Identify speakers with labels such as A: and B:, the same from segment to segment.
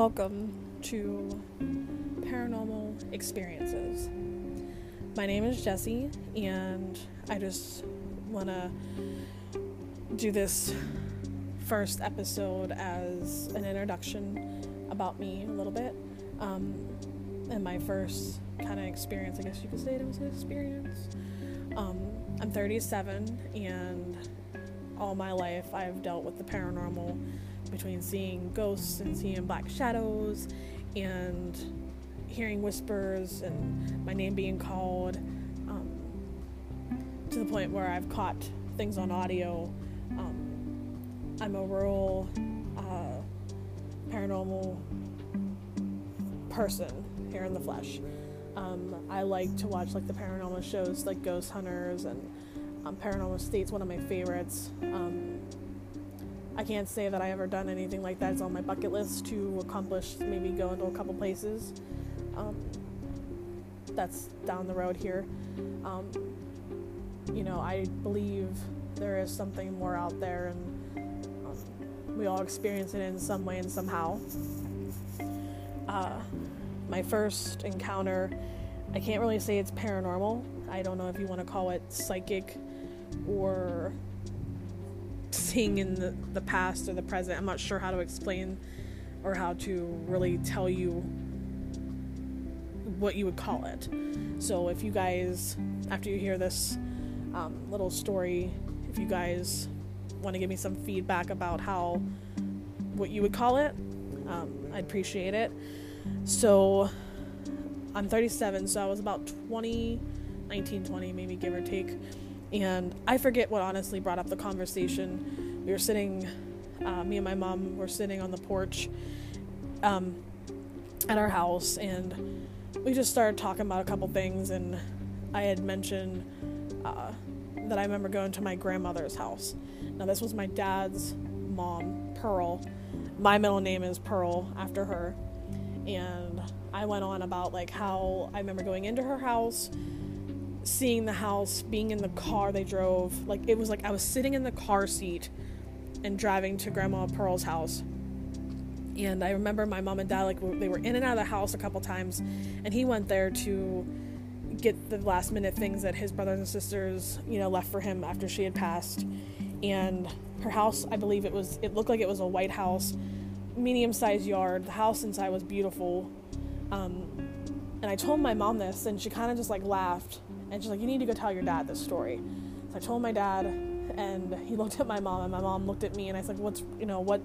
A: Welcome to Paranormal Experiences. My name is Jessie, and I just want to do this first episode as an introduction about me a little bit. Um, and my first kind of experience, I guess you could say it was an experience. Um, I'm 37, and all my life I've dealt with the paranormal between seeing ghosts and seeing black shadows and hearing whispers and my name being called um, to the point where I've caught things on audio. Um, I'm a rural uh, paranormal person here in the flesh. Um, I like to watch like the paranormal shows like Ghost Hunters and um, Paranormal State's one of my favorites. Um, I can't say that I ever done anything like that. It's on my bucket list to accomplish, maybe go into a couple places. Um, that's down the road here. Um, you know, I believe there is something more out there, and um, we all experience it in some way and somehow. Uh, my first encounter, I can't really say it's paranormal. I don't know if you want to call it psychic or seeing in the, the past or the present. I'm not sure how to explain or how to really tell you what you would call it. So if you guys, after you hear this um, little story, if you guys want to give me some feedback about how what you would call it, um, I'd appreciate it. So I'm 37, so I was about 20, 19, 20, maybe give or take. And I forget what honestly brought up the conversation. We were sitting, uh, me and my mom were sitting on the porch um, at our house, and we just started talking about a couple things. And I had mentioned uh, that I remember going to my grandmother's house. Now, this was my dad's mom, Pearl. My middle name is Pearl after her. And I went on about like how I remember going into her house seeing the house, being in the car they drove. Like it was like I was sitting in the car seat and driving to Grandma Pearl's house. And I remember my mom and dad like they were in and out of the house a couple times, and he went there to get the last minute things that his brothers and sisters you know left for him after she had passed. And her house, I believe it was, it looked like it was a white house, medium sized yard. The house inside was beautiful. Um, and I told my mom this, and she kind of just like laughed and she's like, You need to go tell your dad this story. So I told my dad, and he looked at my mom, and my mom looked at me, and I said, What's, you know, what,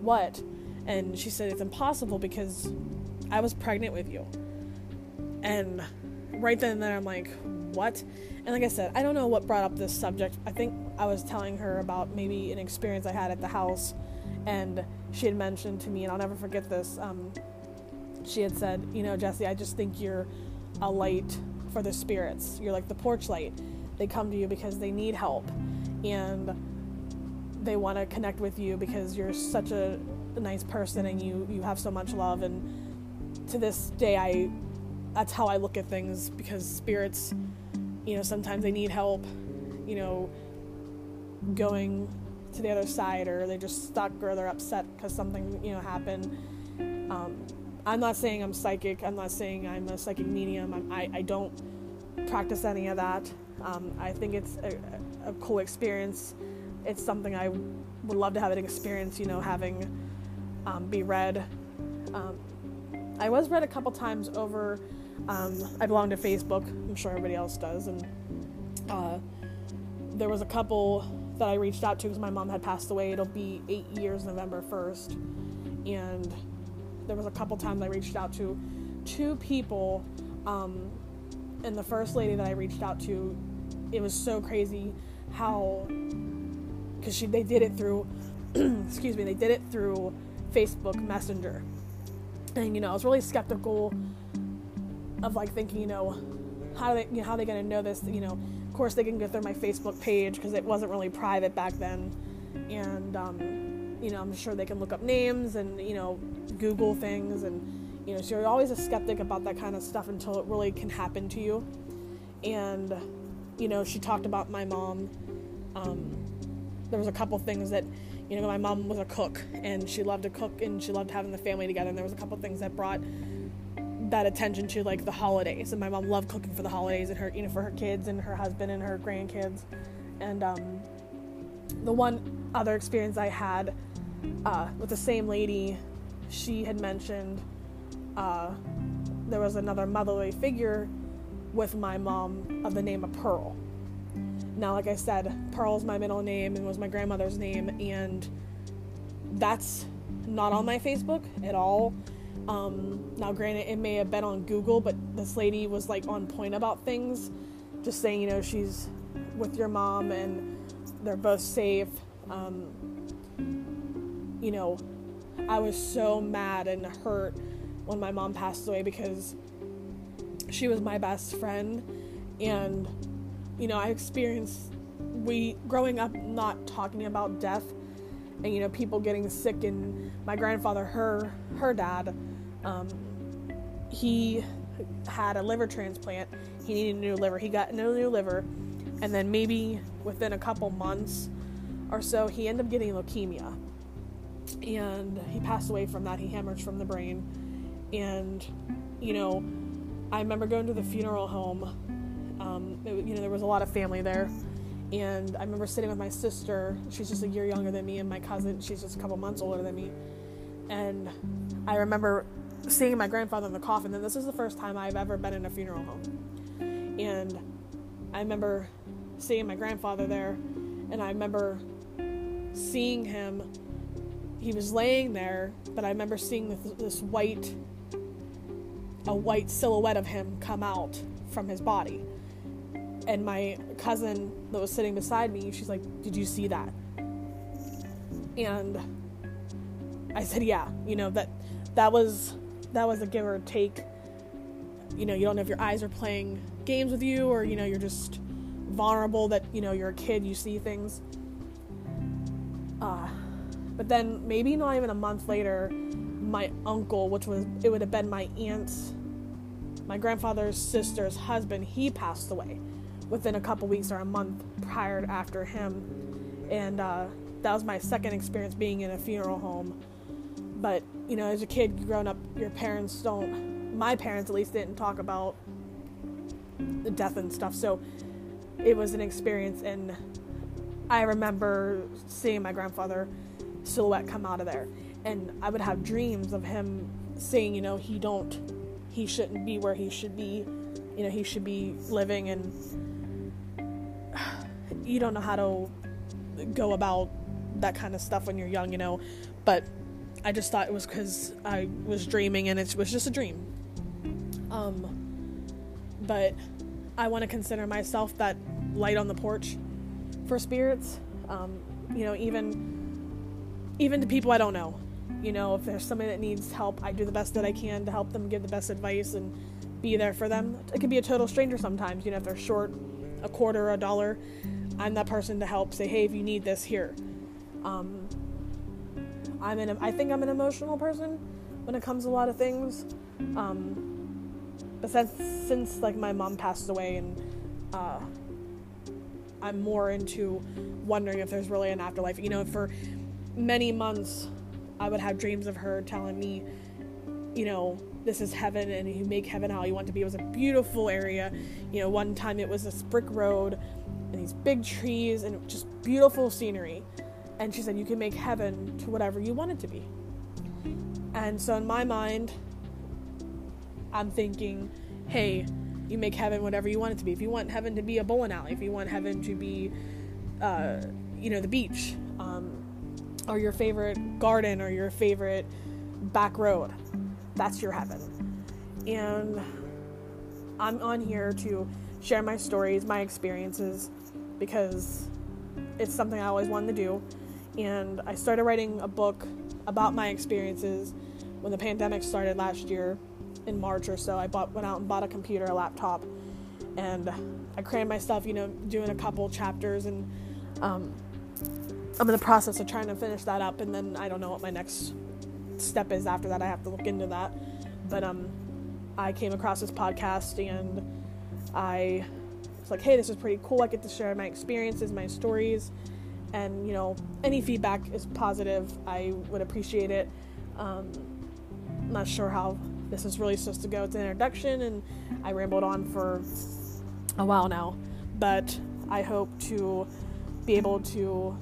A: what? And she said, It's impossible because I was pregnant with you. And right then and there, I'm like, What? And like I said, I don't know what brought up this subject. I think I was telling her about maybe an experience I had at the house, and she had mentioned to me, and I'll never forget this. Um, she had said, You know, Jesse, I just think you're a light for the spirits. You're like the porch light. They come to you because they need help and they want to connect with you because you're such a, nice person and you you have so much love and to this day I that's how I look at things because spirits you know sometimes they need help you know going to the other side or they're just stuck or they're upset because something you know happened um, I'm not saying I'm psychic. I'm not saying I'm a psychic medium. I'm, i I, don't practice any of that. Um, I think it's a, a, cool experience. It's something I would love to have an experience, you know, having um, be read. Um, I was read a couple times over. Um, I belong to Facebook. I'm sure everybody else does, and uh, there was a couple that I reached out to because my mom had passed away. It'll be eight years November 1st, and there was a couple times I reached out to two people, um, and the first lady that I reached out to, it was so crazy how, because she they did it through, excuse me, they did it through Facebook Messenger, and you know I was really skeptical of like thinking you know how they you know how are they gonna know this you know of course they can go through my Facebook page because it wasn't really private back then, and um, you know I'm sure they can look up names and you know Google things, and you know, so you're always a skeptic about that kind of stuff until it really can happen to you. And you know, she talked about my mom. Um, there was a couple things that you know, my mom was a cook and she loved to cook and she loved having the family together. And there was a couple things that brought that attention to like the holidays. And my mom loved cooking for the holidays and her, you know, for her kids and her husband and her grandkids. And um, the one other experience I had uh, with the same lady, she had mentioned uh, there was another motherly figure with my mom of the name of Pearl. Now, like I said, Pearl's my middle name and was my grandmother's name, and that's not on my Facebook at all. Um, now, granted, it may have been on Google, but this lady was like on point about things, just saying, you know, she's with your mom and they're both safe. Um, you know, I was so mad and hurt when my mom passed away because she was my best friend. And you know, I experienced we growing up not talking about death and you know people getting sick and my grandfather her her dad um, he had a liver transplant. He needed a new liver. He got a new liver. And then maybe within a couple months or so he ended up getting leukemia and he passed away from that he hemorrhaged from the brain and you know i remember going to the funeral home um, it, you know, there was a lot of family there. And I remember sitting with my sister. She's just a year younger than me, and my cousin. She's just a couple months older than me. And I remember seeing my grandfather in the coffin. And this is the first time I've ever been in a funeral home. And I remember seeing my grandfather there, and I remember seeing him. He was laying there, but I remember seeing this, this white, a white silhouette of him come out from his body and my cousin that was sitting beside me, she's like, Did you see that? And I said, Yeah, you know, that that was that was a give or take. You know, you don't know if your eyes are playing games with you or, you know, you're just vulnerable that, you know, you're a kid, you see things. Uh, but then maybe not even a month later, my uncle, which was it would have been my aunt's my grandfather's sister's husband, he passed away within a couple weeks or a month prior to after him. And uh, that was my second experience being in a funeral home. But, you know, as a kid growing up, your parents don't, my parents at least didn't talk about the death and stuff. So it was an experience. And I remember seeing my grandfather silhouette come out of there. And I would have dreams of him saying, you know, he don't, he shouldn't be where he should be. You know, he should be living and you don't know how to go about that kind of stuff when you're young, you know. But I just thought it was because I was dreaming and it was just a dream. Um, but I want to consider myself that light on the porch for spirits. Um, you know, even even to people I don't know. You know, if there's somebody that needs help, I do the best that I can to help them, give the best advice, and be there for them. It could be a total stranger sometimes. You know, if they're short a quarter, a dollar, I'm that person to help say, hey, if you need this, here. Um, I'm an, I think I'm an emotional person when it comes to a lot of things. Um, but since, since like my mom passed away and uh, I'm more into wondering if there's really an afterlife. You know, for many months, I would have dreams of her telling me, you know, this is heaven and you make heaven how you want to be. It was a beautiful area. You know, one time it was this brick road and these big trees and just beautiful scenery. And she said, You can make heaven to whatever you want it to be. And so in my mind, I'm thinking, hey, you make heaven whatever you want it to be. If you want heaven to be a bowling alley, if you want heaven to be, uh, you know, the beach, um, or your favorite garden, or your favorite back road, that's your heaven. And I'm on here to share my stories, my experiences, because it's something I always wanted to do. And I started writing a book about my experiences when the pandemic started last year in March or so. I bought went out and bought a computer, a laptop, and I crammed my stuff, you know, doing a couple chapters and um, I'm in the process of trying to finish that up and then I don't know what my next step is after that. I have to look into that. But um I came across this podcast and I was like, hey, this is pretty cool. I get to share my experiences, my stories, And, you know, any feedback is positive. I would appreciate it. Um, I'm not sure how this is really supposed to go. It's an introduction, and I rambled on for a while now. But I hope to be able to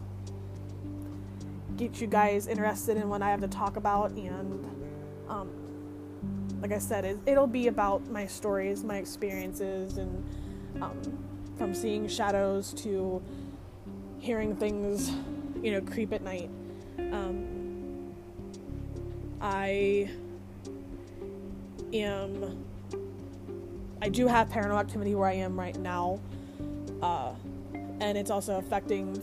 A: get you guys interested in what I have to talk about. And um, like I said, it, will be about my stories, my experiences, and um, from seeing shadows to hearing things, you know, creep at night. Um, I am. I do have paranormal activity where I am right now, uh, and it's also affecting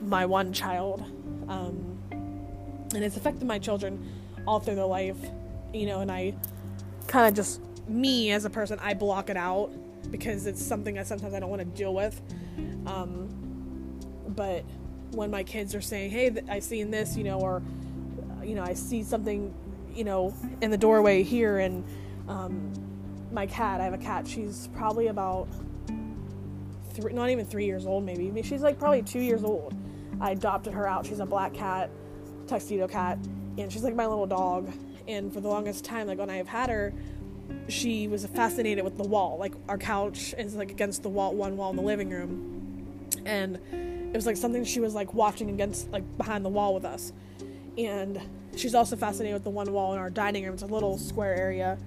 A: my one child, um, and it's affected my children all through their life, you know. And I kind of just me as a person, I block it out because it's something that sometimes I don't want to deal with. Um, but when my kids are saying, "Hey, I seen this," you know, or you know, I see something, you know, in the doorway here, and um, my cat. I have a cat. She's probably about three, not even three years old, maybe. I mean, she's like probably two years old. I adopted her out. She's a black cat, tuxedo cat, and she's like my little dog. And for the longest time, like when I've had her, she was fascinated with the wall. Like our couch is like against the wall, one wall in the living room, and it was like something she was like watching against, like behind the wall with us. And she's also fascinated with the one wall in our dining room. It's a little square area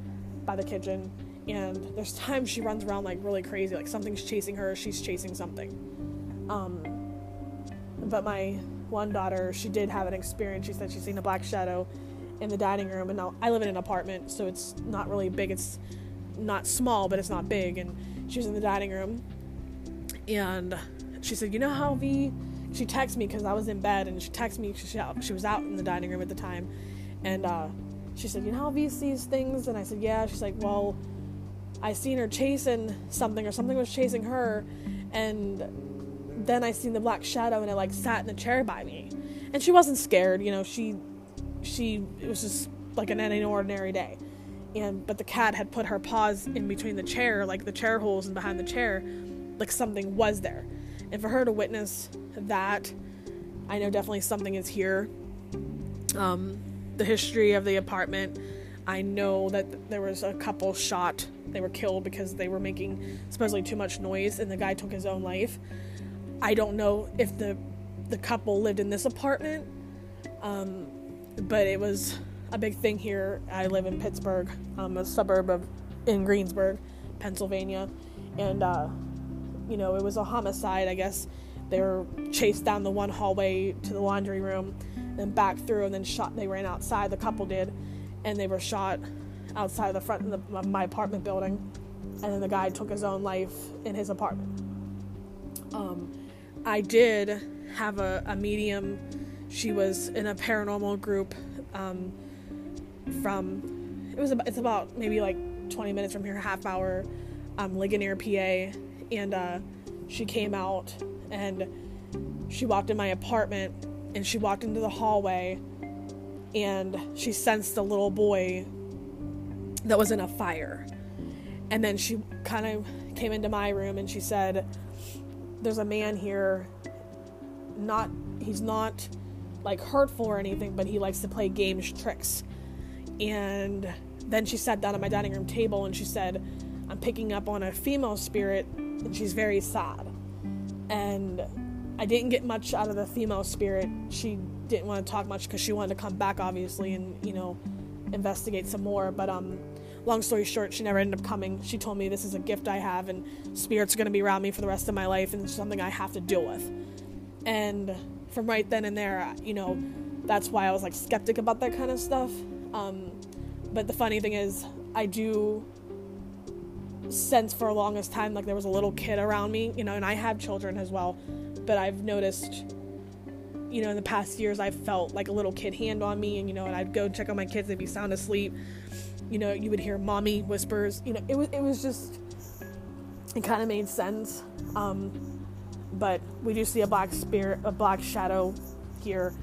A: by the kitchen, and there's times she runs around like really crazy, like something's chasing her, she's chasing something. Um, but my one daughter, she did have an experience. She said she's seen a black shadow in the dining room, and now I live in an apartment, so it's not really big. It's not small, but it's not big. And she was in the dining room, and she said, "You know how V?" She texted me because I was in bed, and she texted me. She, she was out in the dining room at the time, and uh, she said, "You know how V sees things?" And I said, "Yeah." She's like, "Well, I seen her chasing something, or something was chasing her, and then I seen the black shadow, and it like sat in the chair by me." And she wasn't scared, you know. She she it was just like an ordinary day and but the cat had put her paws in between the chair like the chair holes and behind the chair like something was there and for her to witness that i know definitely something is here um, the history of the apartment i know that there was a couple shot they were killed because they were making supposedly too much noise and the guy took his own life i don't know if the the couple lived in this apartment um, but it was a big thing here. I live in Pittsburgh, um, a suburb of in Greensburg, Pennsylvania, and uh, you know it was a homicide. I guess they were chased down the one hallway to the laundry room, and back through, and then shot. They ran outside. The couple did, and they were shot outside of the front of, the, my apartment building, and then the guy took his own life in his apartment. Um, I did have a, a medium. She was in a paranormal group um, from it was about, it's about maybe like 20 minutes from here half hour um, ligonier pa and uh, she came out and she walked in my apartment and she walked into the hallway and she sensed a little boy that was in a fire. And then she kind of came into my room and she said there's a man here not he's not like hurtful or anything, but he likes to play games tricks. And then she sat down at my dining room table and she said, I'm picking up on a female spirit and she's very sad. And I didn't get much out of the female spirit. She didn't want to talk much because she wanted to come back, obviously, and, you know, investigate some more. But, um, long story short, she never ended up coming. She told me this is a gift I have and spirits are going to be around me for the rest of my life and it's something I have to deal with. And from right then and there, you know, that's why I was like skeptic about that kind of stuff. Um, but the funny thing is, I do sense for a longest time like there was a little kid around me, you know, and I have children as well, but I've noticed, you know, in the past years I've felt like a little kid hand on me, and you know, and I'd go check on my kids, they'd be sound asleep. You know, you would hear mommy whispers. You know, it was it was just it kind of made sense. Um, but we do see a black spirit, a black shadow here.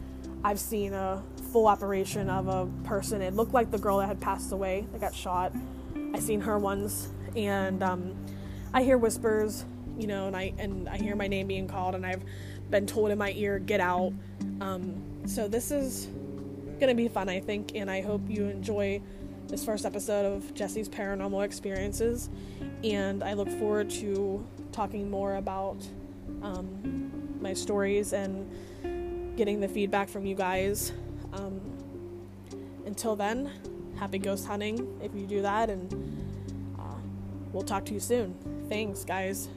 A: I've seen a full operation of a person. It looked like the girl that had passed away that got shot. I seen her once, and um, I hear whispers. you know, and I and I hear my name being called, and I've been told in my ear, "Get out." Um, so this is gonna be fun, I think, and I hope you enjoy this first episode of Jesse's paranormal experiences. And I look forward to talking more about um, my stories and getting the feedback from you guys. Um, until then, happy ghost hunting if you do that, and uh, we'll talk to you soon. Thanks, guys.